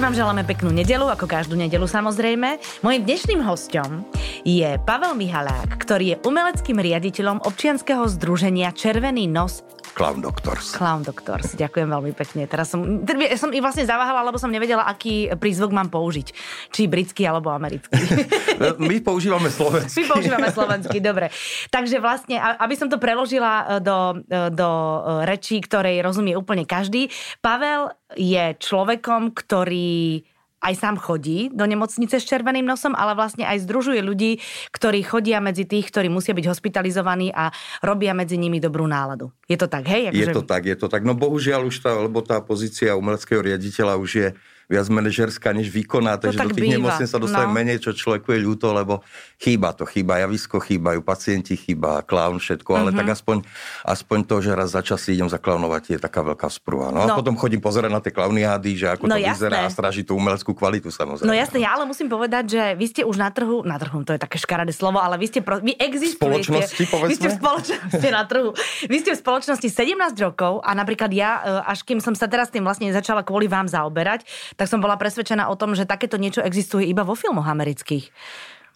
Všetkým vám želáme peknú nedelu, ako každú nedelu samozrejme. Mojím dnešným hostom je Pavel Mihalák, ktorý je umeleckým riaditeľom občianskeho združenia Červený nos Clown Doctors. Clown Doctors, ďakujem veľmi pekne. Teraz som, ja som i vlastne zaváhala, lebo som nevedela, aký prízvuk mám použiť. Či britský alebo americký. My používame slovenský. My používame slovenský, dobre. Takže vlastne, aby som to preložila e, do, e, do e, rečí, ktorej rozumie úplne každý, Pavel je človekom, ktorý aj sám chodí do nemocnice s červeným nosom, ale vlastne aj združuje ľudí, ktorí chodia medzi tých, ktorí musia byť hospitalizovaní a robia medzi nimi dobrú náladu. Je to tak, hej? Akože... Je to tak, je to tak. No bohužiaľ už tá, lebo tá pozícia umeleckého riaditeľa už je viac manažerská než výkonná, takže tak do tých nemocníc sa dostane no. menej, čo človeku je ľúto, lebo chýba to, chýba javisko, chýbajú pacienti, chýba klaun, všetko, ale mm-hmm. tak aspoň, aspoň to, že raz za čas si idem zaklaunovať, je taká veľká sprúva. No, no. a potom chodím pozerať na tie klauniády, že ako no, to jasné. vyzerá a stráži tú umeleckú kvalitu samozrejme. No jasne, ja ale musím povedať, že vy ste už na trhu, na trhu, to je také škaredé slovo, ale vy ste, pro, vy existujete. Spoločnosti, povedzme. Vy ste v spoločnosti na trhu. Vy ste v spoločnosti 17 rokov a napríklad ja, e, až kým som sa teraz tým vlastne začala kvôli vám zaoberať, tak som bola presvedčená o tom, že takéto niečo existuje iba vo filmoch amerických.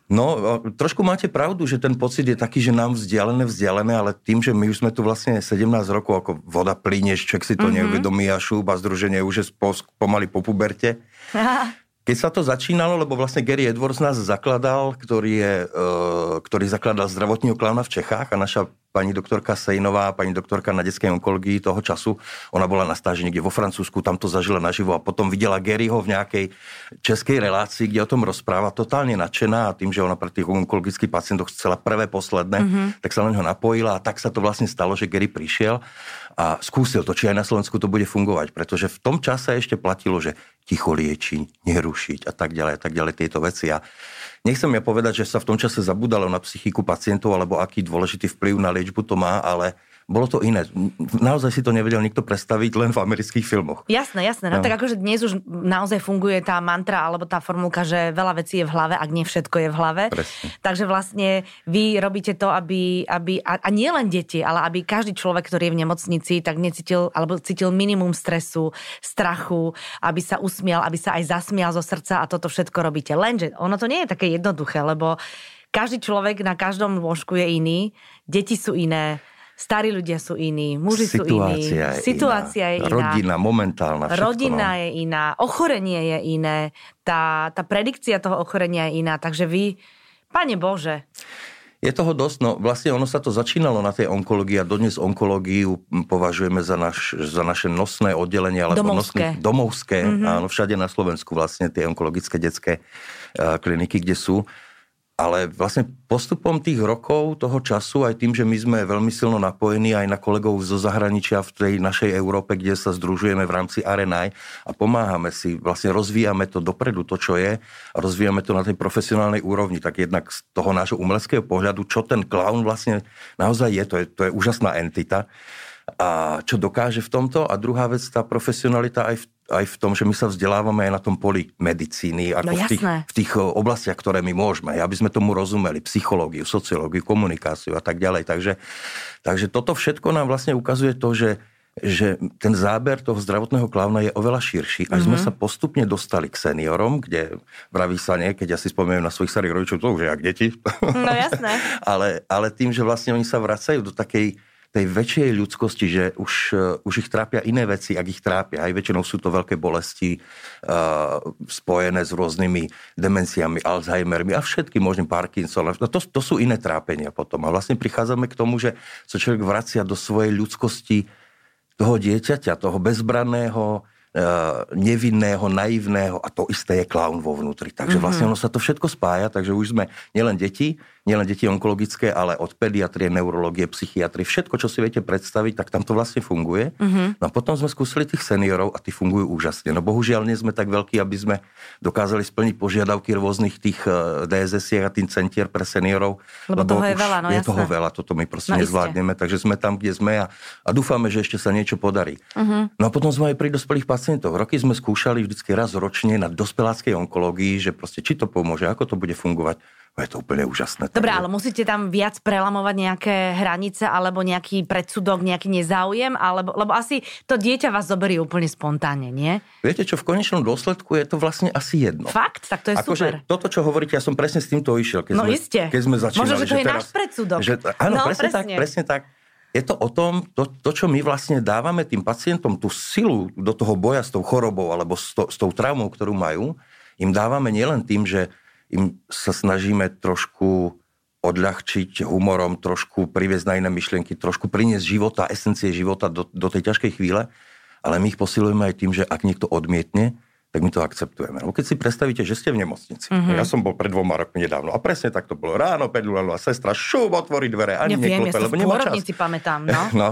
No, trošku máte pravdu, že ten pocit je taký, že nám vzdialené, vzdialené, ale tým, že my už sme tu vlastne 17 rokov, ako voda plyne, človek si to mm-hmm. neuvedomí a šúba združenie už je pomaly po puberte. Keď sa to začínalo, lebo vlastne Gary Edwards nás zakladal, ktorý, je, uh, ktorý zakladal zdravotního klána v Čechách a naša pani doktorka Sejnová, pani doktorka na detskej onkológii toho času, ona bola na stáži niekde vo Francúzsku, tam to zažila naživo a potom videla Garyho v nejakej českej relácii, kde o tom rozpráva, totálne nadšená a tým, že ona pre tých onkologických pacientov chcela prvé, posledné, mm-hmm. tak sa na neho napojila a tak sa to vlastne stalo, že Gary prišiel a skúsil to, či aj na Slovensku to bude fungovať, pretože v tom čase ešte platilo, že ticho liečiť, nerušiť a tak ďalej a tak ďalej tieto veci. A Nechcem ja povedať, že sa v tom čase zabudalo na psychiku pacientov alebo aký dôležitý vplyv na liečbu to má, ale bolo to iné. Naozaj si to nevedel nikto predstaviť len v amerických filmoch. Jasné, jasné. No, no. tak akože dnes už naozaj funguje tá mantra alebo tá formulka, že veľa vecí je v hlave, ak nie všetko je v hlave. Presne. Takže vlastne vy robíte to, aby, aby a, a nie len deti, ale aby každý človek, ktorý je v nemocnici, tak necítil alebo cítil minimum stresu, strachu, aby sa usmial, aby sa aj zasmial zo srdca a toto všetko robíte. Lenže ono to nie je také jednoduché, lebo každý človek na každom lôžku je iný, deti sú iné, Starí ľudia sú iní, muži Situácia sú iní. Je Situácia iná. je iná. Rodina, momentálna. Všetko, Rodina no. je iná, ochorenie je iné, tá, tá predikcia toho ochorenia je iná. Takže vy, Pane Bože. Je toho dosť, no vlastne ono sa to začínalo na tej onkológii a dodnes onkológiu považujeme za, naš, za naše nosné oddelenie, alebo domovské, nosné, domovské mm-hmm. áno, všade na Slovensku vlastne tie onkologické detské uh, kliniky, kde sú ale vlastne postupom tých rokov, toho času, aj tým, že my sme veľmi silno napojení aj na kolegov zo zahraničia v tej našej Európe, kde sa združujeme v rámci RNI a pomáhame si, vlastne rozvíjame to dopredu, to, čo je, a rozvíjame to na tej profesionálnej úrovni. Tak jednak z toho nášho umeleckého pohľadu, čo ten clown vlastne naozaj je, to je, to je úžasná entita a čo dokáže v tomto. A druhá vec, tá profesionalita aj v, aj v tom, že my sa vzdelávame aj na tom poli medicíny, ako no, v, tých, v tých oblastiach, ktoré my môžeme, aby sme tomu rozumeli, psychológiu, sociológiu, komunikáciu a tak ďalej. Takže, takže toto všetko nám vlastne ukazuje to, že že ten záber toho zdravotného klauna je oveľa širší. Až mm-hmm. sme mhm. sa postupne dostali k seniorom, kde vraví sa nie, keď ja si spomínam na svojich starých rodičov, to už je jak deti. No jasné. ale, ale tým, že vlastne oni sa vracajú do takej tej väčšej ľudskosti, že už, uh, už ich trápia iné veci, ak ich trápia. Aj väčšinou sú to veľké bolesti uh, spojené s rôznymi demenciami, Alzheimermi a všetky možným Parkinson. No to, to sú iné trápenia potom. A vlastne prichádzame k tomu, že sa človek vracia do svojej ľudskosti toho dieťaťa, toho bezbranného, Eh, nevinného, naivného a to isté je klaun vo vnútri. Takže mm-hmm. vlastne ono sa to všetko spája, takže už sme nielen deti, nielen deti onkologické, ale od pediatrie, neurologie, psychiatrie, všetko, čo si viete predstaviť, tak tam to vlastne funguje. Mm-hmm. No a potom sme skúsili tých seniorov a tí fungujú úžasne. No bohužiaľ nie sme tak veľkí, aby sme dokázali splniť požiadavky rôznych tých eh, dss a tým centier pre seniorov. Lebo, lebo toho je veľa, no Je jasné. toho veľa, toto my proste no nezvládneme, takže sme tam, kde sme a, a dúfame, že ešte sa niečo podarí. Mm-hmm. No a potom sme aj pri dospelých pacientov. Roky sme skúšali vždycky raz ročne na dospeláckej onkológii, že proste či to pomôže, ako to bude fungovať. Je to úplne úžasné. Dobre, ale musíte tam viac prelamovať nejaké hranice alebo nejaký predsudok, nejaký nezáujem, alebo, lebo asi to dieťa vás zoberie úplne spontánne, nie? Viete čo, v konečnom dôsledku je to vlastne asi jedno. Fakt? Tak to je Ako, super. Že toto, čo hovoríte, ja som presne s týmto išiel, keď, No sme, iste. keď sme začínali. Možno, že to je teraz, náš predsudok. Že, áno, No, presne, tak, presne. presne tak. Je to o tom, to, to, čo my vlastne dávame tým pacientom, tú silu do toho boja s tou chorobou alebo s, to, s tou traumou, ktorú majú, im dávame nielen tým, že im sa snažíme trošku odľahčiť humorom, trošku priviesť na iné myšlienky, trošku priniesť života, esencie života do, do tej ťažkej chvíle, ale my ich posilujeme aj tým, že ak niekto odmietne, tak my to akceptujeme. Lebo keď si predstavíte, že ste v nemocnici. Mhm. Mm-hmm. Ja som bol pred dvoma rokmi nedávno a presne tak to bolo. Ráno 5 a sestra šup, otvorí dvere, ani Neviem, neklope, ja lebo nemá čas. pamätám, no. no.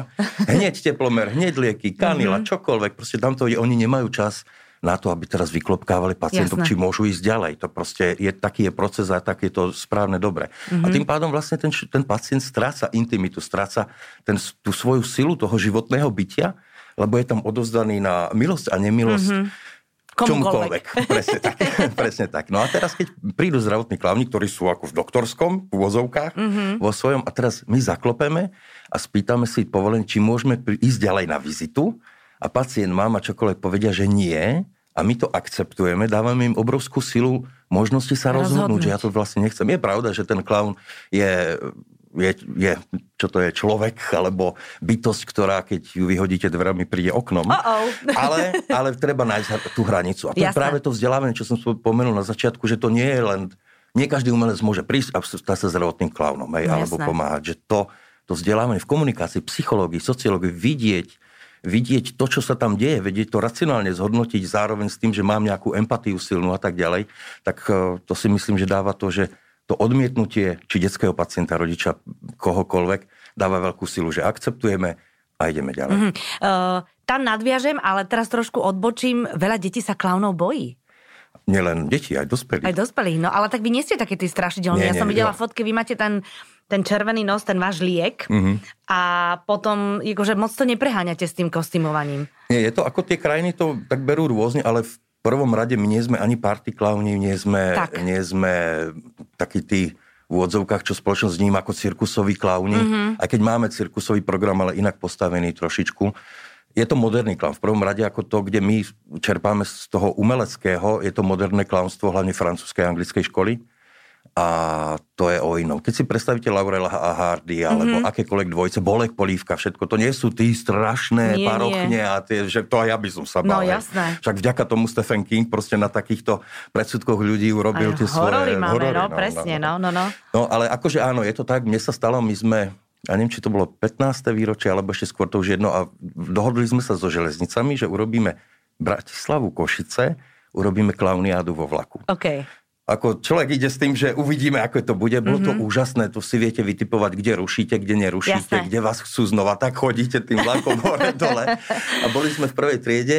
Hneď teplomer, hneď lieky, kanila, Mhm. čokoľvek. Proste je, oni nemajú čas na to, aby teraz vyklopkávali pacientov, Jasné. či môžu ísť ďalej. To proste je, taký je proces a tak je to správne dobre. Mhm. A tým pádom vlastne ten, ten pacient stráca intimitu, stráca ten, tú svoju silu toho životného bytia, lebo je tam odovzdaný na milosť a nemilosť Mhm. Komukoľvek. čomukoľvek. Presne tak. presne tak. No a teraz, keď prídu zdravotní klavni, ktorí sú ako v doktorskom, v úvozovkách, Mhm. vo svojom, a teraz my zaklopeme a spýtame si povolenie, či môžeme ísť ďalej na vizitu a pacient, máma, čokoľvek povedia, že nie, a my to akceptujeme, dávame im obrovskú silu možnosti sa rozhodnúť, Rozhodnúť. že ja to vlastne nechcem. Je pravda, že ten klaun je, je, je, čo to je, človek, alebo bytosť, ktorá, keď ju vyhodíte dverami, príde oknom. Ale, ale treba nájsť tú hranicu. A to je Jasné. práve to vzdelávanie, čo som spomenul na začiatku, že to nie je len... Nie každý umelec môže prísť a stať sa zdravotným klaunom, hej, No, alebo pomáhať. Že to, to vzdelávanie v komunikácii, psychológii, sociológii, vidieť, vidieť to, čo sa tam deje, vedieť to racionálne zhodnotiť zároveň s tým, že mám nejakú empatiu silnú a tak ďalej, tak eh, to si myslím, že dáva to, že to odmietnutie či detského pacienta, rodiča, kohokoľvek, dáva veľkú silu, že akceptujeme a ideme ďalej. Mhm. Uh, tam nadviažem, ale teraz trošku odbočím. Veľa detí sa klaunov bojí. Nielen deti, aj dospelí. Aj dospelých. No ale tak vy nie ste také tí strašidelní. Nie, Ja som nie, videla jo. fotky, vy máte ten, ten červený nos, ten váš liek Mhm. a potom akože moc to nepreháňate s tým kostýmovaním. Nie, je to ako tie krajiny to tak berú rôzne, ale v prvom rade my nie sme ani party klauni, nie sme, Tak. nie sme takí tí v úvodzovkách, čo spoločnosť vníma ako cirkusoví klauni, mm-hmm. aj keď máme cirkusový program, ale inak postavený trošičku. Je to moderný klaun. V prvom rade ako to, kde my čerpáme z toho umeleckého, je to moderné klaunstvo, hlavne francúzskej a anglickej školy. A to je o inom. Keď si predstavíte Laurela a Hardy, alebo mm-hmm. akékoľvek dvojce, Bolek, Polívka, všetko, to nie sú tí strašné Nie, parochne a tie, že to aj ja by som sa No, bál. hej. jasné. Však vďaka tomu Stephen King proste na takýchto predsudkoch ľudí urobil Aj tie svoje horory máme, horory, no, presne, no, no, no. No, ale akože áno, je to tak, mne sa stalo, my sme, ja neviem, či to bolo 15. výročie, alebo ešte skôr to už jedno, a dohodli sme sa so železnicami, že urobíme Bratislavu Košice, urobíme klauniádu vo vlaku. OK. Ako človek ide s tým, že uvidíme, ako to bude. Bolo Mhm. to úžasné, tu si viete vytipovať, kde rušíte, kde nerušíte, Jasné. kde vás chcú znova, tak chodíte tým vlakom hore dole. A boli sme v prvej triede,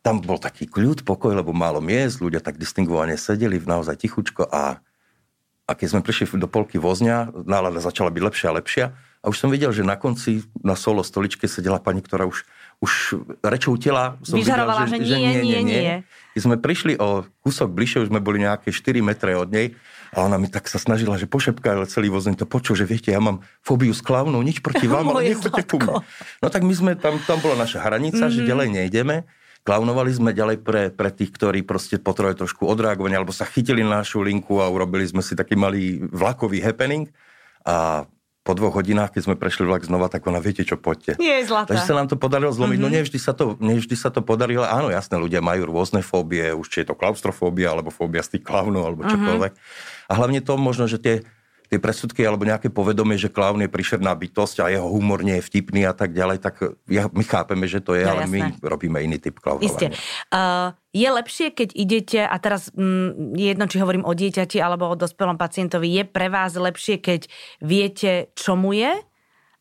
tam bol taký kľud, pokoj, lebo málo miest, ľudia tak distingovane sedeli, naozaj tichučko a a keď sme prišli do polky vozňa, nálada začala byť lepšia a lepšia. A už som videl, že na konci na solo stoličke sedela pani, ktorá už, už rečou tela som Vyžarovala, videl, že nie, nie, nie. Keď sme prišli o kúsok bližšie, už sme boli nejaké 4 metre od nej a ona mi tak sa snažila, že pošepká, ale celý vozeň to počul, že viete, ja mám fóbiu s klaunou, nič proti vám, ale nechoďte ku mne. No tak my sme, tam, tam bola naša hranica, mm-hmm. že ďalej nejdeme. Klaunovali sme ďalej pre, pre tých, ktorí proste potrebovali trošku odreagovania, alebo sa chytili na našu linku a urobili sme si taký malý vlakový happening. A po dvoch hodinách, keď sme prešli vlak znova, tak ona, viete čo, poďte. Je zlatá. Takže sa nám to podarilo zlomiť. Mm-hmm. No nevždy sa, to, nevždy sa to podarilo. Áno, jasné, ľudia majú rôzne fóbie, už či je to klaustrofóbia, alebo fóbia z tých klaunov, alebo čokoľvek. Mm-hmm. A hlavne to možno, že tie, tie presudky alebo nejaké povedomie, že klaun je príšerná bytosť a jeho humor nie je vtipný a tak ďalej, tak ja, my chápeme, že to je, No, ale my jasné. robíme iný typ klaunovania. Isté. Uh, je lepšie, keď idete, a teraz mm, je jedno, či hovorím o dieťati alebo o dospelom pacientovi, je pre vás lepšie, keď viete, čo mu je,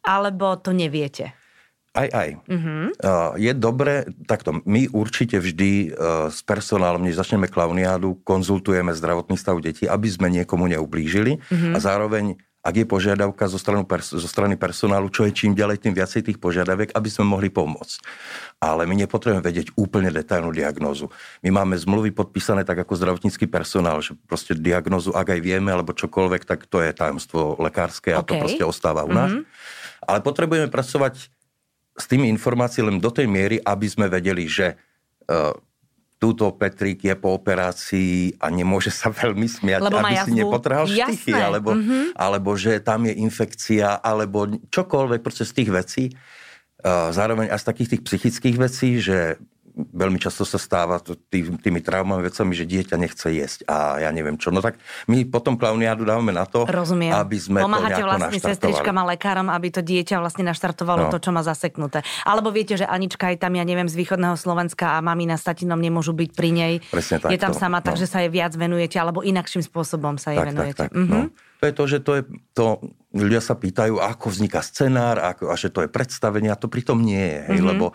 alebo to neviete? Aj, aj. Uh-huh. Uh, je dobré, takto, my určite vždy uh, s personálom, než začneme klauniádu, konzultujeme zdravotný stav detí, aby sme niekomu neublížili uh-huh. a zároveň ak je požiadavka zo strany, zo strany personálu, čo je čím ďalej, tým viacej tých požiadaviek, aby sme mohli pomôcť. Ale my nepotrebujeme vedieť úplne detailnú diagnózu. My máme zmluvy podpísané tak ako zdravotnícky personál, že proste diagnózu, ak aj vieme, alebo čokoľvek, tak to je tajomstvo lekárske a okay. to proste ostáva u nás. Mm-hmm. Ale potrebujeme pracovať s tými informáciami len do tej miery, aby sme vedeli, že uh, túto Petrik je po operácii a nemôže sa veľmi smiať, lebo aby si nepotrhal štychy, alebo, mm-hmm. alebo že tam je infekcia, alebo čokoľvek proste z tých vecí. Zároveň aj z takých tých psychických vecí, že veľmi často sa stáva tý, tými traumami vecami, že dieťa nechce jesť a ja neviem čo. No tak my potom klauniádu dávame na to, Rozumiem. aby sme Pomáhate to vlastne sestričkám a lekárom, aby to dieťa vlastne naštartovalo no. to, čo má zaseknuté. Alebo viete, že Anička je tam, ja neviem, z východného Slovenska a mamina s tatinom nemôžu byť pri nej. Presne tak. Je tam sama, no. takže sa jej viac venujete, alebo inakším spôsobom sa jej tak, venujete. Tak, tak, mm-hmm. no. To je to, je, to, ľudia sa pýtajú, ako vzniká scenár, ako, a že to je predstavenie, a to pritom nie je, hej, mm-hmm. lebo,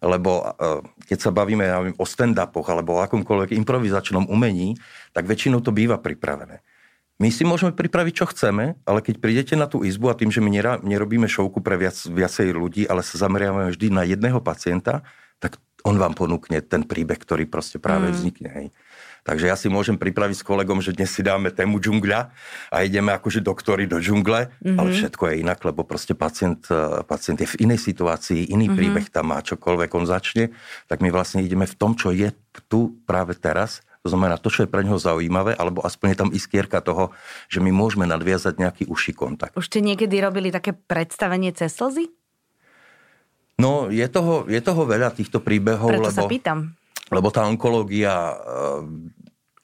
lebo uh, keď sa bavíme ja viem, o stand-upoch alebo o akomkoľvek improvizačnom umení, tak väčšinou to býva pripravené. My si môžeme pripraviť, čo chceme, ale keď prídete na tú izbu a tým, že my nerobíme šovku pre viac, viacej ľudí, ale sa zameriavame vždy na jedného pacienta, tak on vám ponúkne ten príbeh, ktorý proste práve mm. vznikne. Hej. Takže ja si môžem pripraviť s kolegom, že dnes si dáme tému džungľa a ideme akože doktori do džungle, mm-hmm. ale všetko je inak, lebo proste pacient, e, pacient je v inej situácii, iný mm-hmm. príbeh tam má, čokoľvek on začne, tak my vlastne ideme v tom, čo je tu práve teraz, to znamená to, čo je pre neho zaujímavé, alebo aspoň je tam iskierka toho, že my môžeme nadviazať nejaký uší kontakt. Už ste niekedy robili také predstavenie cez slzy? No, je toho, je toho veľa týchto príbehov. Preto lebo, sa pýtam. Lebo tá onkológia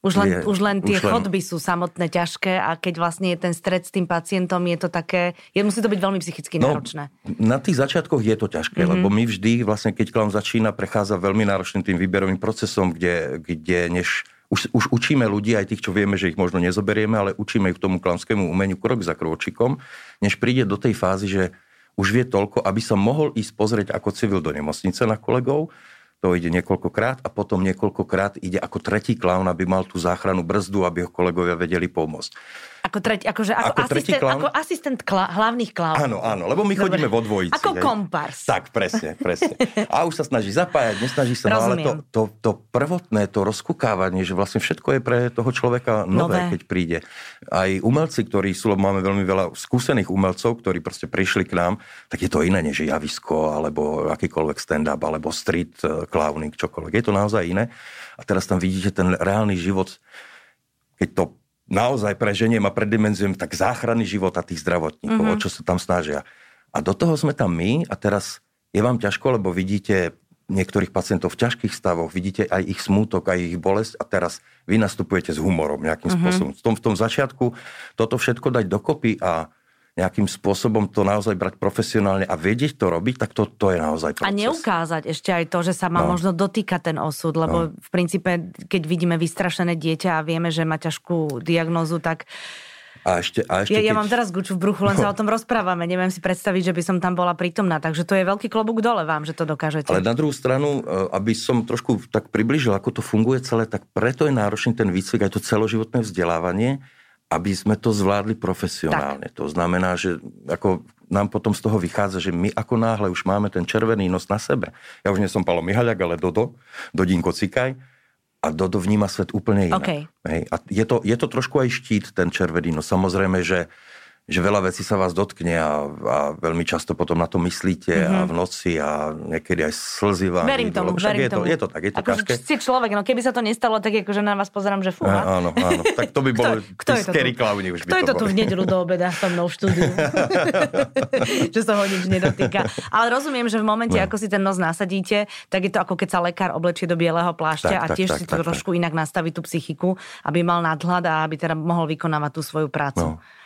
už len, je, už len tie už len... chodby sú samotné ťažké a keď vlastne je ten stred s tým pacientom, je to také, je, musí to byť veľmi psychicky no, náročné. Na tých začiatkoch je to ťažké, mm-hmm. lebo my vždy, vlastne keď klam začína, prechádza veľmi náročným tým výberovým procesom, kde, kde než už, už učíme ľudí, aj tých, čo vieme, že ich možno nezoberieme, ale učíme ich k tomu klamskému umeniu krok za krôčikom, než príde do tej fázy, že už vie toľko, aby sa mohol ísť pozrieť ako civil do nemocnice na kolegov, to ide niekoľkokrát a potom niekoľkokrát ide ako tretí klaun, aby mal tú záchranu brzdu, aby ho kolegovia vedeli pomôcť. Ako, treť, akože ako, ako, asistent, clown? ako asistent kla, hlavných klaunov. Áno, áno, lebo my Dobre. chodíme vo dvojici. Ako hej. kompars. Tak, presne, presne. A už sa snaží zapájať, nesnaží sa, no, ale to, to, to prvotné, to rozkukávanie, že vlastne všetko je pre toho človeka nové, nové. keď príde. Aj umelci, ktorí sú, lebo máme veľmi veľa skúsených umelcov, ktorí proste prišli k nám, tak je to iné než javisko, alebo akýkoľvek stand-up, alebo street eh, clowning, čokoľvek. Je to naozaj iné. A teraz tam vidíte ten reálny život, keď to naozaj preženiem a predimenzujem tak záchrany života tých zdravotníkov, mm-hmm. o čo sa tam snažia. A do toho sme tam my a teraz je vám ťažko, lebo vidíte niektorých pacientov v ťažkých stavoch, vidíte aj ich smútok, aj ich bolesť a teraz vy nastupujete s humorom nejakým mm-hmm. spôsobom. V tom, v tom začiatku toto všetko dať dokopy a nejakým spôsobom to naozaj brať profesionálne a vedieť to robiť, tak to, to je naozaj proces. A neukázať ešte aj to, že sa má no. možno dotýkať ten osud, lebo no. v princípe, keď vidíme vystrašené dieťa a vieme, že má ťažkú diagnózu, tak a ešte, a ešte ja, keď... ja mám teraz guču v bruchu, len sa o tom rozprávame. Neviem si predstaviť, že by som tam bola prítomná. Takže to je veľký klobúk dole vám, že to dokážete. Ale na druhú stranu, e, aby som trošku tak približil, ako to funguje celé, tak preto je náročný ten výcvik, aj to celoživotné vzdelávanie, aby sme to zvládli profesionálne. Tak. To znamená, že ako nám potom z toho vychádza, že my ako náhle už máme ten červený nos na sebe. Ja už nie som Palo Mihaľak, ale Dodo, Dodinko Cikaj. A Dodo vníma svet úplne inak. Okay. Hej. A je to, je to trošku aj štít, ten červený nos. Samozrejme, že že veľa vecí sa vás dotkne a, a veľmi často potom na to myslíte mm-hmm. a v noci a niekedy aj slzy vám. Verím tomu, verím je tomu. To, je to tak, je to ako, ťažké. Si človek, no keby sa to nestalo, tak akože na vás pozerám, že fú. áno, áno, tak to by bolo kto, kto scary clowny už Kto je to, to tu v nedelu do obeda so mnou v štúdiu? že sa ho nič nedotýka. Ale rozumiem, že v momente, no. ako si ten nos nasadíte, tak je to ako keď sa lekár oblečie do bieleho plášťa tak, a tiež tak, si tak, trošku tak. inak nastaví tú psychiku, aby mal nadhľad a aby teda mohol vykonávať tú svoju prácu. No.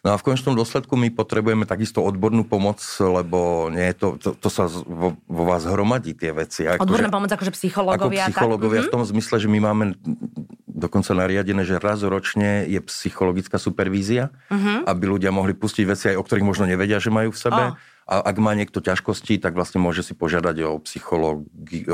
No a v konečnom dôsledku my potrebujeme takisto odbornú pomoc, lebo nie je to, to, to sa vo, vo vás hromadí tie veci. Ako Odborná že, pomoc akože psychológovia. Ako psychológovia tak? v tom zmysle, že my máme dokonca nariadené, že raz ročne je psychologická supervízia, uh-huh. aby ľudia mohli pustiť veci aj o ktorých možno nevedia, že majú v sebe. Oh A ak má niekto ťažkosti, tak vlastne môže si požiadať o,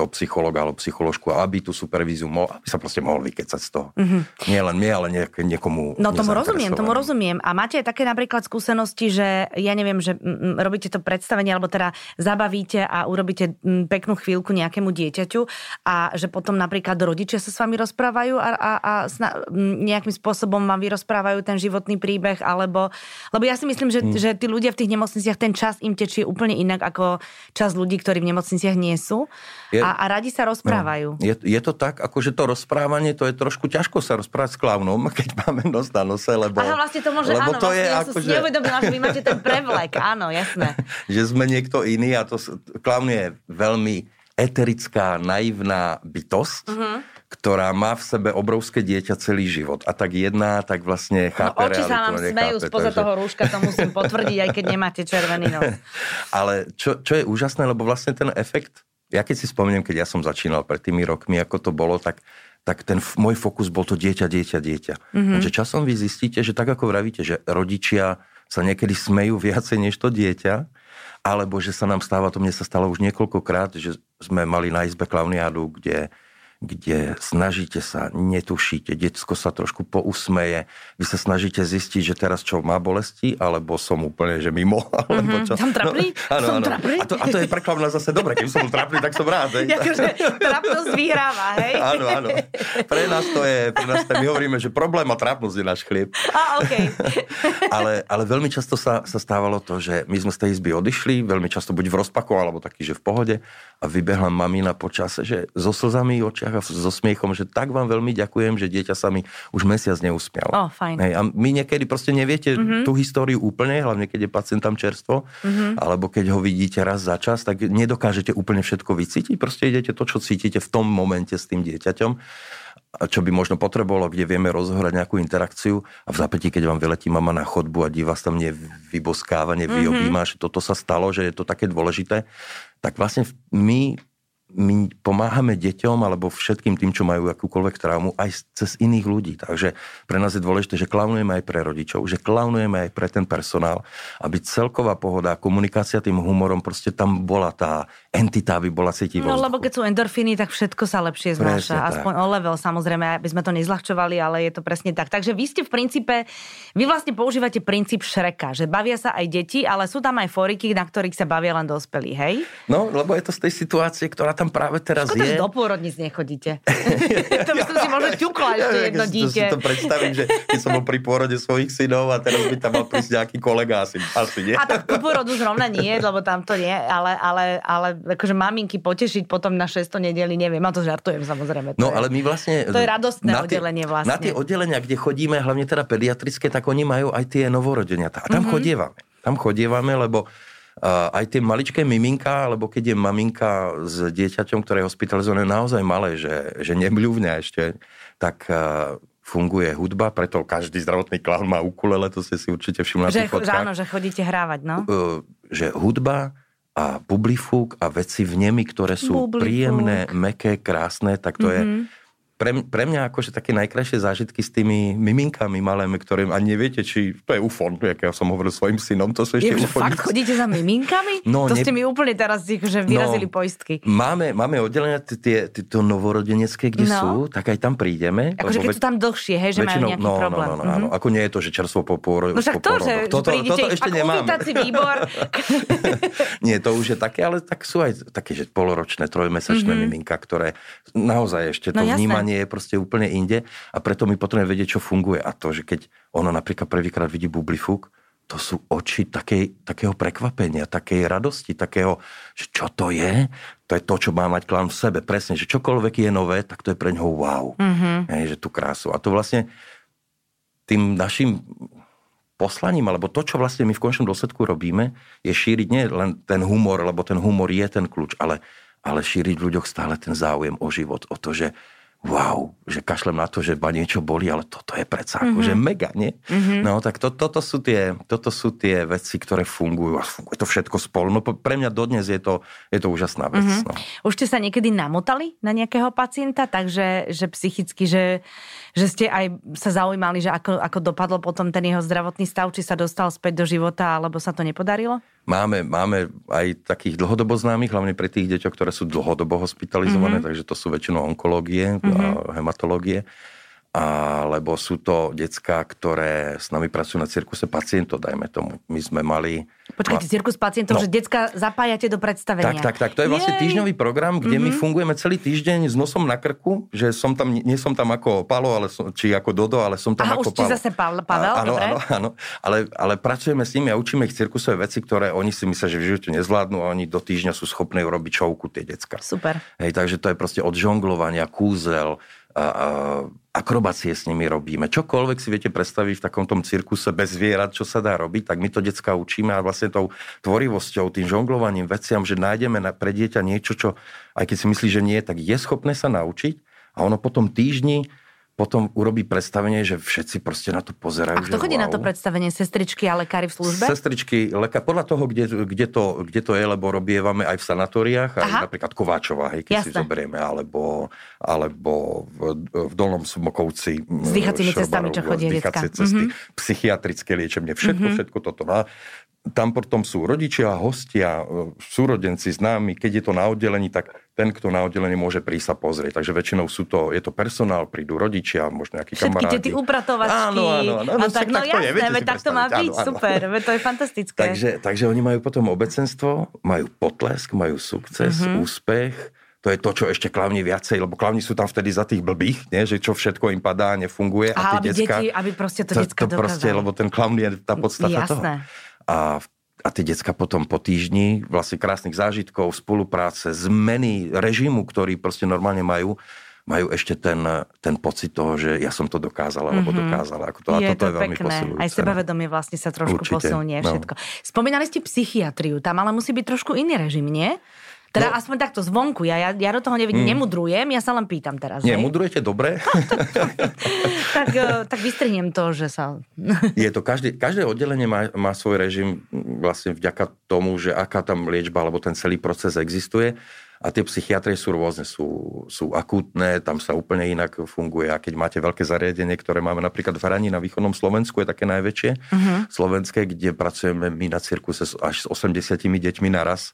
o psychologa alebo psycholožku, aby tú supervíziu mohol, aby sa proste mohol vykecať z toho. Mm-hmm. Nie len mne, ale niek- niekomu No tomu rozumiem, tomu rozumiem. A máte aj také napríklad skúsenosti, že ja neviem, že m, robíte to predstavenie, alebo teda zabavíte a urobíte m, peknú chvíľku nejakému dieťaťu a že potom napríklad rodičia sa s vami rozprávajú a, a, a sna- nejakým spôsobom vám vyrozprávajú ten životný príbeh, alebo... Lebo ja si myslím, že, mm. že tí ľudia v tých nemocniciach, ten čas im tečie úplne inak ako čas ľudí, ktorí v nemocniciach nie sú je, a, a radi sa rozprávajú. No, je, je to tak, ako že to rozprávanie, to je trošku ťažko sa rozprávať s klaunom, keď máme nos na nose, lebo... Aha, vlastne to môže, lebo áno, to vlastne, je ja ako, som že... neuvedomila, že vy máte ten prevlek, áno, jasné. že sme niekto iný a to klaun je veľmi eterická, naivná bytosť, uh-huh ktorá má v sebe obrovské dieťa celý život. A tak jedná, tak vlastne chápe no, oči sa nám smejú spoza takže... toho rúška, to musím potvrdiť, aj keď nemáte červený nos. Ale čo, čo je úžasné, lebo vlastne ten efekt, ja keď si spomeniem, keď ja som začínal pred tými rokmi, ako to bolo, tak tak ten môj fokus bol to dieťa, dieťa, dieťa. Mm-hmm. Takže časom vy zistíte, že tak ako vravíte, že rodičia sa niekedy smejú viacej než to dieťa, alebo že sa nám stáva, to mne sa stalo už niekoľkokrát, že sme mali na izbe klauniádu, kde kde snažíte sa, netušíte, detsko sa trošku pousmeje, vy sa snažíte zistiť, že teraz čo má bolesti, alebo som úplne, že mimo, alebo čo. Mm-hmm. Som trapný? No, áno, som áno. A, to, a to je prekladné zase dobre, keď som trapný, tak som rád. Hej. Akože trapnosť vyhráva, hej? Áno, áno. Pre nás to je, pre nás to my hovoríme, že problém a trapnosť je náš chlieb. A, okay. ale, ale veľmi často sa, sa stávalo to, že my sme z tej izby odišli, veľmi často buď v rozpaku, alebo taký, že v pohode a vybehla mamina počase, že so slzami v očiach a so smiechom, že tak vám veľmi ďakujem, že dieťa sa mi už mesiac neusmialo. Oh, fajn. Hej, a my niekedy proste neviete mm-hmm. tú históriu úplne, hlavne keď je pacient tam čerstvo, mm-hmm. alebo keď ho vidíte raz za čas, tak nedokážete úplne všetko vycítiť, proste idete to, čo cítite v tom momente s tým dieťaťom čo by možno potrebovalo, kde vieme rozohrať nejakú interakciu a v zapätí, keď vám vyletí mama na chodbu a divá sa tam nevyboskáva, nevyobíma, mm-hmm. že toto sa stalo, že je to také dôležité, tak vlastne my my pomáhame deťom alebo všetkým tým, čo majú akúkoľvek traumu, aj cez iných ľudí. Takže pre nás je dôležité, že klaunujeme aj pre rodičov, že klaunujeme aj pre ten personál, aby celková pohoda, komunikácia tým humorom, proste tam bola tá entita, aby bola cítiť No lebo keď sú endorfíny, tak všetko sa lepšie znáša. Aspoň tak. o level samozrejme, aby sme to nezľahčovali, ale je to presne tak. Takže vy ste v princípe, vy vlastne používate princíp Šreka, že bavia sa aj deti, ale sú tam aj foriky, na ktorých sa bavia len dospelí, hej? No, lebo je to z tej situácie, ktorá tam práve teraz Škoda, je. do pôrodnic nechodíte. to by som si možno ťukla ešte jedno ja, dieťa. si to predstavím, že keď som bol pri pôrode svojich synov a teraz by tam mal prísť nejaký kolega asi, asi nie. A tak po pôrodu zrovna nie, lebo tam to nie, ale, ale, ale akože maminky potešiť potom na 600 nedeli, neviem, a to žartujem samozrejme. No je, ale my vlastne... To je radostné na tie, oddelenie vlastne. Na tie oddelenia, kde chodíme, hlavne teda pediatrické, tak oni majú aj tie novorodenia. A tam mm-hmm. chodievame. Tam chodievame, lebo aj tie maličké miminka, alebo keď je maminka s dieťaťom, ktoré je hospitalizované naozaj malé, že, že nemľúvne ešte, tak funguje hudba, preto každý zdravotný klaun má ukulele, to ste si určite všimli na tých fotkách. Áno, že chodíte hrávať, no. Že hudba a bublifúk a veci v nemi, ktoré sú bublifúk. príjemné, meké, krásne, tak to mm-hmm. je pre, pre mňa akože také najkrajšie zážitky s tými miminkami malémi, ktorým ani neviete, či to je ufon, jak ja som hovoril svojim synom, to sú ešte je, Fakt chodíte za miminkami? No, to ne... ste mi úplne teraz že vyrazili no, poistky. Máme, máme oddelenia tie, tieto novorodenecké, kde no. sú, tak aj tam prídeme. Akože keď sú tam dlhšie, hej, že väčšinou, majú nejaký no, no problém. No, no, no, mm-hmm. Ako nie je to, že čerstvo po pôrodu. No však to, že toto, toto ešte nemáme. výbor. nie, to už je také, ale tak sú aj také, že poloročné, trojmesačné mm-hmm. miminka, ktoré naozaj ešte to no, vnímanie vnímanie je proste úplne inde a preto my potrebujeme vedieť, čo funguje. A to, že keď ono napríklad prvýkrát vidí bublifúk, to sú oči takej, takého prekvapenia, takej radosti, takého, že čo to je? To je to, čo má mať klán v sebe. Presne, že čokoľvek je nové, tak to je pre ňoho wow. Mm-hmm. Hej, že tú krásu. A to vlastne tým našim poslaním, alebo to, čo vlastne my v končnom dôsledku robíme, je šíriť nie len ten humor, lebo ten humor je ten kľúč, ale, ale šíriť v ľuďoch stále ten záujem o život, o to, že wow, že kašlem na to, že ba niečo boli, ale toto je predsa mm-hmm. akože mega, nie? Mm-hmm. No tak to, toto, sú tie, toto sú tie veci, ktoré fungujú a funguje to všetko spolu. No pre mňa dodnes je to, je to úžasná vec. Mm-hmm. No. Už ste sa niekedy namotali na nejakého pacienta, takže že psychicky, že, že ste aj sa zaujímali, že ako, ako dopadlo potom ten jeho zdravotný stav, či sa dostal späť do života, alebo sa to nepodarilo? Máme, máme aj takých dlhodobo známych, hlavne pre tých deťov, ktoré sú dlhodobo hospitalizované, mm-hmm. takže to sú väčšinou onkológie mm-hmm. mhm. hematológie alebo sú to decka, ktoré s nami pracujú na cirkuse pacientov, dajme tomu. My sme mali... Počkajte, cirkus pacientov, no, že decka zapájate do predstavenia. Tak, tak, tak. To je vlastne Jej. týždňový program, kde mm-hmm. my mhm. fungujeme celý týždeň s nosom na krku, že som tam, nie som tam ako Palo, ale som, či ako Dodo, ale som tam Aha, ako už Palo. zase Pavel, áno, dobre? Áno, áno, ale, ale pracujeme s nimi a učíme ich cirkusové veci, ktoré oni si myslia, že v živote nezvládnu a oni do týždňa sú schopní urobiť čovku tie decka. Super. Hej, takže to je proste od žonglovania, kúzel, a, a akrobácie s nimi robíme. Čokoľvek si viete predstaviť v takom tom cirkuse bez zvierat, čo sa dá robiť, tak my to decka učíme a vlastne tou tvorivosťou, tým žonglovaním, veciam, že nájdeme na, pre dieťa niečo, čo aj keď si myslí, že nie, tak je schopné sa naučiť a ono potom týždni potom urobí predstavenie, že všetci proste na to pozerajú. A kto chodí wow. na to predstavenie? Sestričky a lekári v službe? Sestričky, lekár, podľa toho, kde, kde, to, kde to je, lebo robievame aj v sanatóriách, aj napríklad Kováčová, hej, keď Jasne. si zoberieme, alebo, alebo v, v Dolnom Smokovci. S dýchacími cestami, čo chodí cesty, mm-hmm. psychiatrické liečebne, všetko, mm-hmm. všetko toto. No tam potom sú rodičia, hostia, e, súrodenci, známi. Keď je to na oddelení, tak ten, kto na oddelení môže prísť sa pozrieť. Takže väčšinou sú to, je to personál, prídu rodičia, možno nejakí Všetky kamarádi. Všetky tie upratovačky. Áno, áno, áno. A tak, no jasné, to je, tak to má byť, áno, áno. super, to je fantastické. Takže, takže oni majú potom obecenstvo, majú potlesk, majú sukces, mm-hmm. úspech, to je to, čo ešte klavní viacej, lebo klavní sú tam vtedy za tých blbých, nie? že čo všetko im padá, nefunguje. A, a aby, decka, deti, aby proste to, to decka to proste, Lebo ten klavn je tá podstata Jasné. toho. A a tie decka potom po týždni vlastne krásnych zážitkov, spolupráce, zmeny režimu, ktorý proste normálne majú, majú ešte ten, ten pocit toho, že ja som to dokázala, alebo mm-hmm. dokázala. Ako to, je a toto to je veľmi pekné. posilujúce. Aj sebavedomie vlastne sa trošku Určite, posilnie no. všetko. Spomínali ste psychiatriu, tam ale musí byť trošku iný režim, nie? Teda no, aspoň takto zvonku, ja, ja, ja do toho nevidím, mm. nemudrujem, ja sa len pýtam teraz. Nie, mudrujete dobre. tak, eh, tak vystrihnem to, že sa... je to, každé, každé oddelenie má, má svoj režim vlastne vďaka tomu, že aká tam liečba alebo ten celý proces existuje. A tie psychiatrie sú rôzne, sú, sú akútne, tam sa úplne inak funguje. A keď máte veľké zariadenie, ktoré máme napríklad v Hraní na východnom Slovensku, je také najväčšie, uh-huh. slovenské, kde pracujeme my na cirkuse až s 80 deťmi naraz,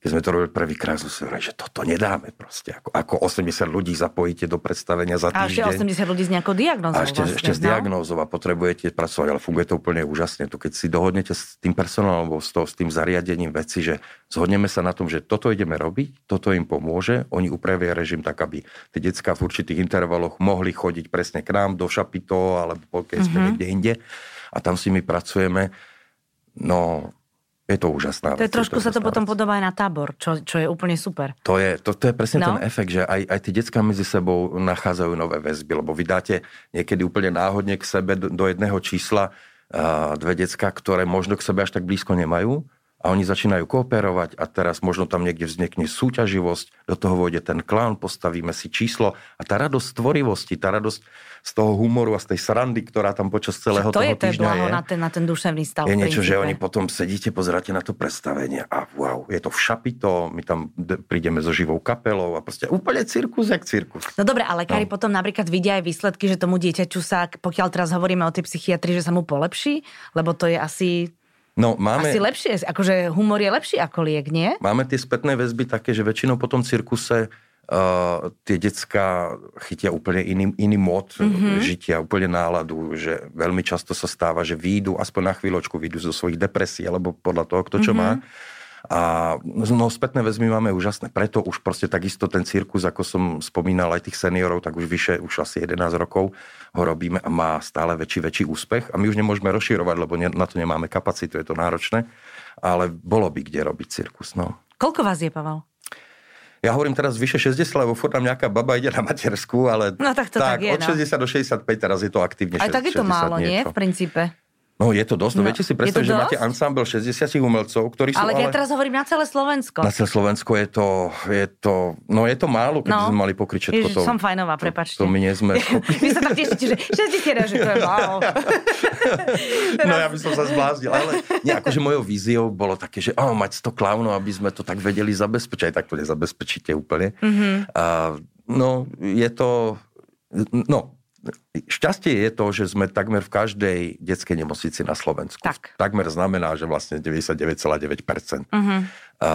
keď sme to robili prvýkrát, sme si hovorili, že toto nedáme proste. Ako, ako 80 ľudí zapojíte do predstavenia za týždeň. A ešte 80 ľudí s nejakou diagnózou. A ešte, vlastne, ešte s no? diagnózou a potrebujete pracovať, ale funguje to úplne úžasne. Tu keď si dohodnete s tým personálom alebo s, to, s tým zariadením veci, že zhodneme sa na tom, že toto ideme robiť, toto im pomôže, oni upravia režim tak, aby tie detská v určitých intervaloch mohli chodiť presne k nám do šapito alebo keď sme mm-hmm. niekde inde a tam si my pracujeme. No, je to úžasná To je trošku to sa to potom podobá aj na tábor, čo, čo je úplne super. To je, to, to je presne no. ten efekt, že aj, aj tí detská medzi sebou nachádzajú nové väzby, lebo vy dáte niekedy úplne náhodne k sebe do, do jedného čísla uh, dve decka, ktoré možno k sebe až tak blízko nemajú a oni začínajú kooperovať a teraz možno tam niekde vznikne súťaživosť, do toho vôjde ten klán, postavíme si číslo a tá radosť tvorivosti, tá radosť z toho humoru a z tej srandy, ktorá tam počas celého to toho je, to týždňa je, na ten, na ten duševný stav. Je niečo, že oni potom sedíte, pozeráte na to predstavenie a wow, je to v šapito, my tam prídeme so živou kapelou a proste úplne cirkus, jak cirkus. No dobre, ale lekári no. potom napríklad vidia aj výsledky, že tomu dieťaťu sa, pokiaľ teraz hovoríme o tej psychiatrii, že sa mu polepší, lebo to je asi No, máme... Asi lepšie, akože humor je lepší ako liek, nie? Máme tie spätné väzby také, že väčšinou po tom cirkuse uh, tie decka chytia úplne iný, iný mod mm-hmm. žitia, úplne náladu, že veľmi často sa stáva, že výjdu, aspoň na chvíľočku výjdu zo svojich depresí, alebo podľa toho, kto čo mm-hmm. má a no, spätné väzmy máme úžasné. Preto už proste takisto ten cirkus, ako som spomínal aj tých seniorov, tak už vyše, už asi 11 rokov ho robíme a má stále väčší, väčší úspech. A my už nemôžeme rozširovať, lebo na to nemáme kapacitu, je to náročné. Ale bolo by kde robiť cirkus. No. Koľko vás je, Pavel? Ja hovorím teraz vyše 60, lebo furt tam nejaká baba ide na matersku, ale no, tak, to tak, tak je, od 60 no. do 65 teraz je to aktívne. Aj tak je to málo, niečo. nie? V princípe. No je to dosť. No, Viete si predstaviť, že máte ansámbel 60 umelcov, ktorí sú ale... Ale ja teraz hovorím na celé Slovensko. Na celé Slovensko je to, je to, no je to málo, keď no. sme mali pokryť všetko Ježiš, to. som fajnová, prepačte. To, to my nie sme. Vy sa tak tešíte, že 60 že to je málo. no ja by som sa zbláznil, ale nie, akože mojou víziou bolo také, že oh, mať 100 klaunov, aby sme to tak vedeli zabezpečiť. Aj tak to nezabezpečíte úplne. Mm-hmm. A, no, je to, no, Šťastie je to, že sme takmer v každej detskej nemocnici na Slovensku. Tak. Takmer znamená, že vlastne 99,9%. Uh-huh. A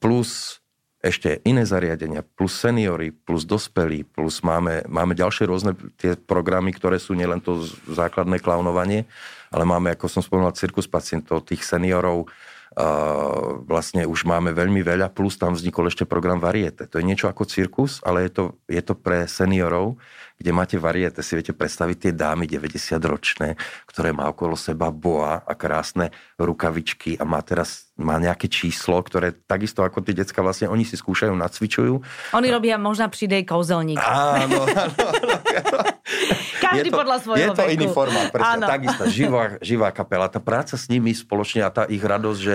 plus ešte iné zariadenia, plus seniory, plus dospelí, plus máme, máme ďalšie rôzne tie programy, ktoré sú nielen to základné klaunovanie, ale máme, ako som spomínal, cirkus pacientov, tých seniorov, Uh, vlastne už máme veľmi veľa, plus tam vznikol ešte program Variete. To je niečo ako cirkus, ale je to, je to pre seniorov, kde máte variete, si viete predstaviť tie dámy 90 ročné, ktoré má okolo seba boa a krásne rukavičky a má teraz má nejaké číslo, ktoré takisto ako tie decka vlastne oni si skúšajú, nacvičujú. Oni robia možno přidej kouzelník. Áno, áno, áno. Každý to, podľa svojho Je to veku. iný formát, presne, takisto, živá, živá kapela. Tá práca s nimi spoločne a tá ich radosť, že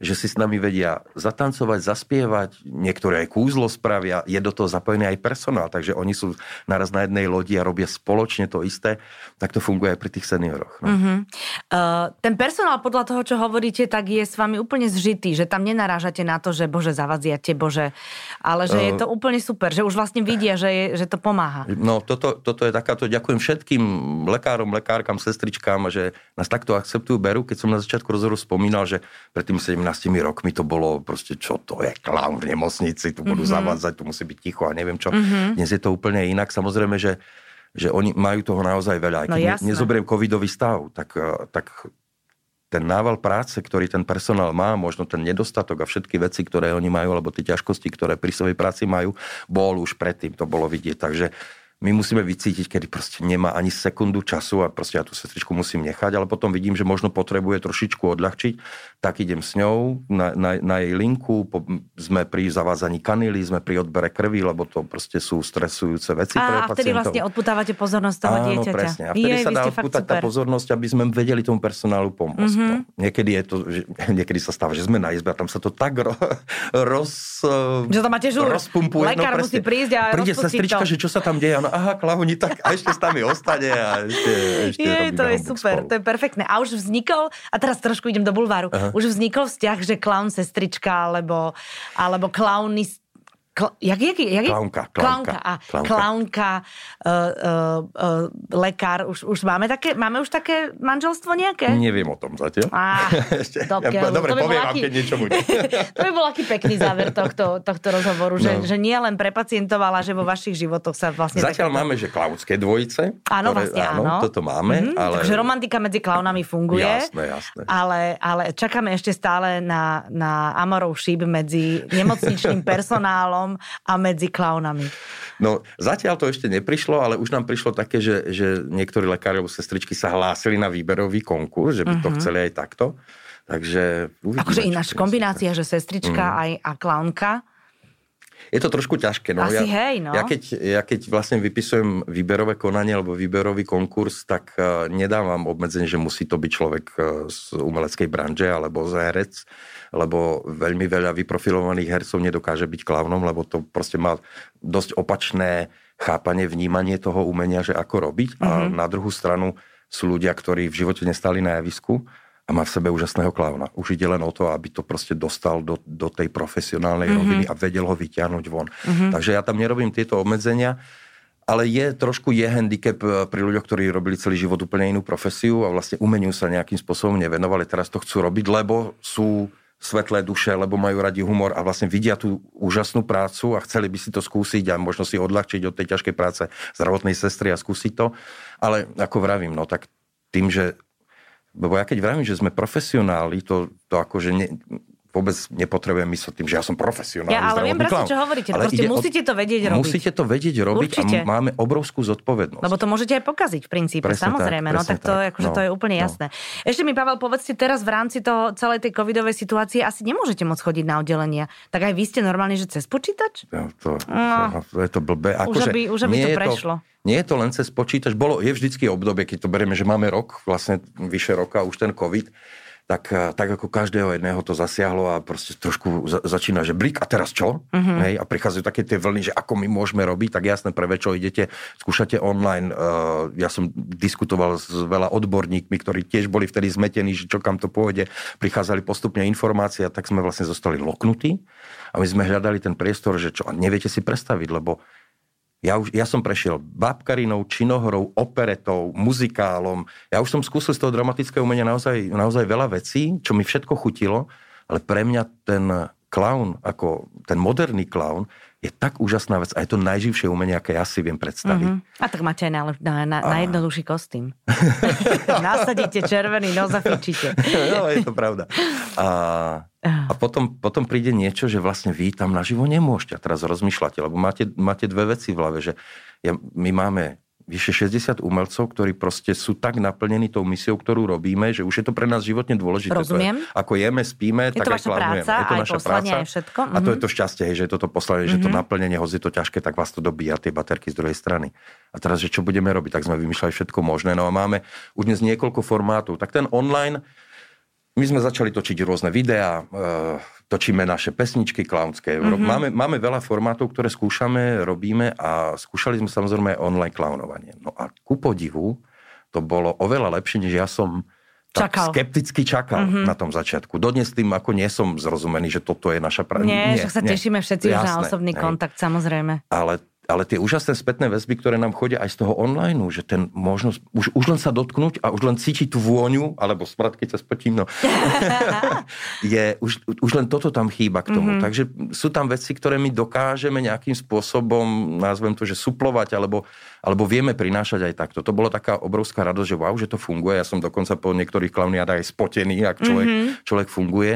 že si s nami vedia zatancovať, zaspievať, niektoré aj kúzlo spravia, je do toho zapojený aj personál, takže oni sú naraz na jednej lodi a robia spoločne to isté, tak to funguje aj pri tých senioroch. No. Uh-huh. Uh, ten personál podľa toho, čo hovoríte, tak je s vami úplne zžitý, že tam nenarážate na to, že bože zavaziate, bože, ale že uh, je eh. to úplne super, že už vlastne vidia, že, je, že to pomáha. No toto, toto je takáto, ďakujem všetkým lekárom, lekárkam, sestričkám, že nás takto akceptujú, berú, keď som na začiatku rozhovoru spomínal, že predtým 17 13 rokmi to bolo proste, čo to je, klaun v nemocnici, tu budú mm-hmm. zavádzať, tu musí byť ticho a neviem čo. Mm-hmm. Dnes je to úplne inak. Samozrejme, že že oni majú toho naozaj veľa. Aj no keď no, nezoberiem covidový stav, tak, eh, tak ten nával práce, ktorý ten personál má, možno ten nedostatok a všetky veci, ktoré oni majú, alebo tie ťažkosti, ktoré pri svojej práci majú, bol už predtým, to bolo vidieť. Takže my musíme vycítiť, kedy proste nemá ani sekundu času a proste ja tú sestričku musím nechať, ale potom vidím, že možno potrebuje trošičku odľahčiť, tak idem s ňou na, na, na jej linku, po, sme pri zavádzaní kanily, sme pri odbere krvi, lebo to proste sú stresujúce veci a, pre pacientov. A vtedy vlastne odputávate pozornosť toho Áno, dieťaťa. presne. A vtedy Je, sa dá odputať tá pozornosť, aby sme vedeli tomu personálu pomôcť. Mm-hmm. No. Niekedy, je to, že, niekedy sa stáva, že sme na izbe a tam sa to tak ro, roz, že tam máte žúr. rozpumpuje. No Lekár no, musí prísť a Príde sestrička, že čo sa tam deje. Aha, klauni, tak a ešte s nami ostane a ešte, ešte je, to je super, spolu. to je perfektné. A už vznikol, a teraz trošku idem do bulváru, Aha. už vznikol vzťah, že klaun sestrička, alebo, alebo klauny Kla, jak, jak, jak, klaunka, klaunka. A klaunka, klaunka uh, uh, uh, lekár. Už, už máme, také, máme už také manželstvo nejaké? Neviem o tom zatiaľ. Á, Ešte, ja, dobre, by poviem vám, keď niečo bude. to by bol aký pekný záver tohto, tohto rozhovoru, no. že, že nie len pre pacientov, ale že vo vašich životoch sa vlastne... Zatiaľ takéto... máme, že klaunské dvojice. Áno, ktoré, vlastne áno. áno. Toto máme, mm-hmm, ale... Takže romantika medzi klaunami funguje. Jasné, jasné. Ale, ale čakáme ešte stále na, na Amorov šíp medzi nemocničným personálom a medzi klaunami? No, zatiaľ to ešte neprišlo, ale už nám prišlo také, že, že niektorí lekári alebo sestričky sa hlásili na výberový konkurs, že by to mhm. chceli aj takto. Takže uvidíme. Akože ináč kombinácia, že sestrička uh-huh. aj a klaunka. Je to trošku ťažké. No. Asi ja, hej, no. Ja keď, ja keď vlastne vypisujem výberové konanie alebo výberový konkurs, tak uh, nedávam obmedzenie, že musí to byť človek uh, z umeleckej branže alebo z herec lebo veľmi veľa vyprofilovaných hercov nedokáže byť klaunom, lebo to proste má dosť opačné chápanie, vnímanie toho umenia, že ako robiť. Uh-huh. A mhm. na druhú stranu sú ľudia, ktorí v živote nestali na javisku a má v sebe úžasného klauna. Už ide len o to, aby to proste dostal do, do tej profesionálnej uh-huh. roviny a vedel ho vyťahnuť von. Uh-huh. Takže ja tam nerobím tieto obmedzenia, ale je trošku je handicap eh, pri ľuďoch, ktorí robili celý život úplne inú profesiu a vlastne umeniu sa nejakým spôsobom nevenovali. Teraz to chcú robiť, lebo sú svetlé duše, lebo majú radi humor a vlastne vidia tú úžasnú prácu a chceli by si to skúsiť a možno si odľahčiť od tej ťažkej práce zdravotnej sestry a skúsiť to. Ale ako vravím, no tak tým, že lebo ja keď vravím, že sme profesionáli, to, to akože ne, vôbec nepotrebujem mysleť tým, že ja som profesionálny Ja ale viem presne, čo hovoríte. Ale Proste musíte to vedieť robiť. Musíte to vedieť robiť Určite. a máme obrovskú zodpovednosť. Lebo to môžete aj pokaziť v princípe, presne samozrejme. Tak, no tak to, tak. Akože no, to je úplne no. jasné. Ešte mi, Pavel, povedzte teraz v rámci toho celej tej covidovej situácie asi nemôžete môcť chodiť na oddelenia. Tak aj vy ste normálne, že cez počítač? No, to, no. to, je to blbé. Ako, už aby, už aby to prešlo. To, nie je to len cez počítač. Bolo, je vždycky obdobie, keď to berieme, že máme rok, vlastne vyše roka už ten COVID, tak, eh, tak ako každého jedného to zasiahlo a proste trošku za, začína, že blik a teraz čo? Uh-huh. Hej, a prichádzajú také tie vlny, že ako my môžeme robiť, tak jasné, prvé čo idete, skúšate online. Uh, ja som diskutoval s veľa odborníkmi, ktorí tiež boli vtedy zmetení, že čo kam to pôjde. Prichádzali postupne informácie a tak sme vlastne zostali loknutí a my sme hľadali ten priestor, že čo, a neviete si predstaviť, lebo ja, už, ja som prešiel babkarinou, činohrou, operetou, muzikálom. Ja už som skúsil z toho dramatického umenia naozaj, naozaj veľa vecí, čo mi všetko chutilo, ale pre mňa ten klaun, ako ten moderný klaun, je tak úžasná vec a je to najživšie umenie, aké ja si viem predstaviť. Mm-hmm. A tak máte aj na, na, na, a... najjednoduchší kostým. Nasadíte červený nos a fičíte. no, je to pravda. A, a potom, potom príde niečo, že vlastne vy tam naživo nemôžete a teraz rozmýšľate, lebo máte, máte dve veci v hlave, že ja, my máme vyše 60 umelcov, ktorí proste sú tak naplnení tou misiou, ktorú robíme, že už je to pre nás životne dôležité. Rozumiem. To je, ako jeme, spíme, je tak to aj plánujeme. Práca, je to naša práca. Aj všetko. A to je mhm. to šťastie, že je toto poslanie, mm-hmm. že to mhm. naplnenie, hoď je to ťažké, tak vás to dobíja tie baterky z druhej strany. A teraz, že čo budeme robiť, tak sme vymýšľali všetko možné. No a máme už dnes niekoľko formátov. Tak ten online, my sme začali točiť rôzne videá, e, točíme naše pesničky klaunské. Mm-hmm. Máme, máme veľa formátov, ktoré skúšame, robíme a skúšali sme samozrejme online klaunovanie. No a ku podivu to bolo oveľa lepšie, než ja som tak čakal. skepticky čakal mm-hmm. na tom začiatku. Dodnes tým ako nie som zrozumený, že toto je naša pravda. Nie, nie, že sa tešíme všetci Jasné, na osobný hej. kontakt, samozrejme. Ale ale tie úžasné spätné väzby, ktoré nám chodia aj z toho online, že ten možnosť, už, už len sa dotknúť a už len cítiť tú vôňu, alebo smrad, keď sa spotím, no, je, už, už len toto tam chýba k tomu. Mm-hmm. Takže sú tam veci, ktoré my dokážeme nejakým spôsobom, nazvem to, že suplovať, alebo, alebo vieme prinášať aj takto. To bolo taká obrovská radosť, že wow, že to funguje. Ja som dokonca po niektorých klavniádach aj spotený, ak človek, mm-hmm. človek funguje.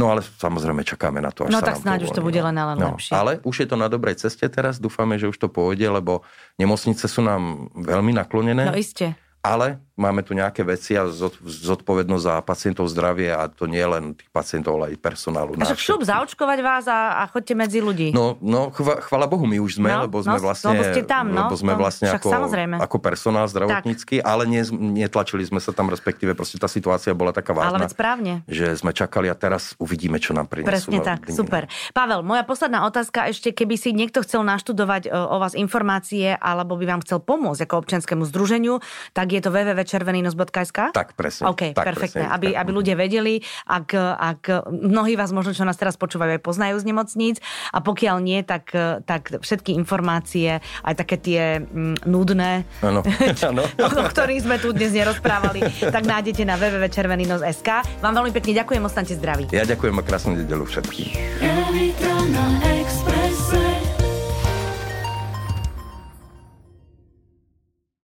No ale samozrejme čakáme na to, až No sa tak snáď už to bude len len no, lepšie. Ale už je to na dobrej ceste teraz, dúfame, že už to pôjde, lebo nemocnice sú nám veľmi naklonené. No iste. Ale máme tu nejaké veci a zodpovednosť za pacientov zdravie a to nie len tých pacientov, ale aj personálu. A však šup zaočkovať vás a, a chodte medzi ľudí. No, no chva, chvala Bohu, my už sme, no, lebo sme no, vlastne, lebo ste tam, no, lebo sme vlastne ako, ako personál zdravotnícky, tak. ale nie, netlačili sme sa tam, respektíve proste tá situácia bola taká vážna. Ale správne. Že sme čakali a teraz uvidíme, čo nám prinesú. Presne no, tak, super. Pavel, moja posledná otázka ešte, keby si niekto chcel naštudovať o, o vás informácie alebo by vám chcel pomôcť ako občianskému združeniu, tak je to www.červenynos.sk SK? Tak, presne. OK, tak, perfektne. Presne, aby, aby ľudia vedeli, ak, ak mnohí vás možno, čo nás teraz počúvajú, aj poznajú z nemocníc a pokiaľ nie, tak, tak všetky informácie, aj také tie mm, nudné, ano. ano. o ktorých sme tu dnes nerozprávali, tak nájdete na www.červenynos.sk. Vám veľmi pekne ďakujem, ostaňte zdraví. Ja ďakujem a krásnu nedelu všetkým.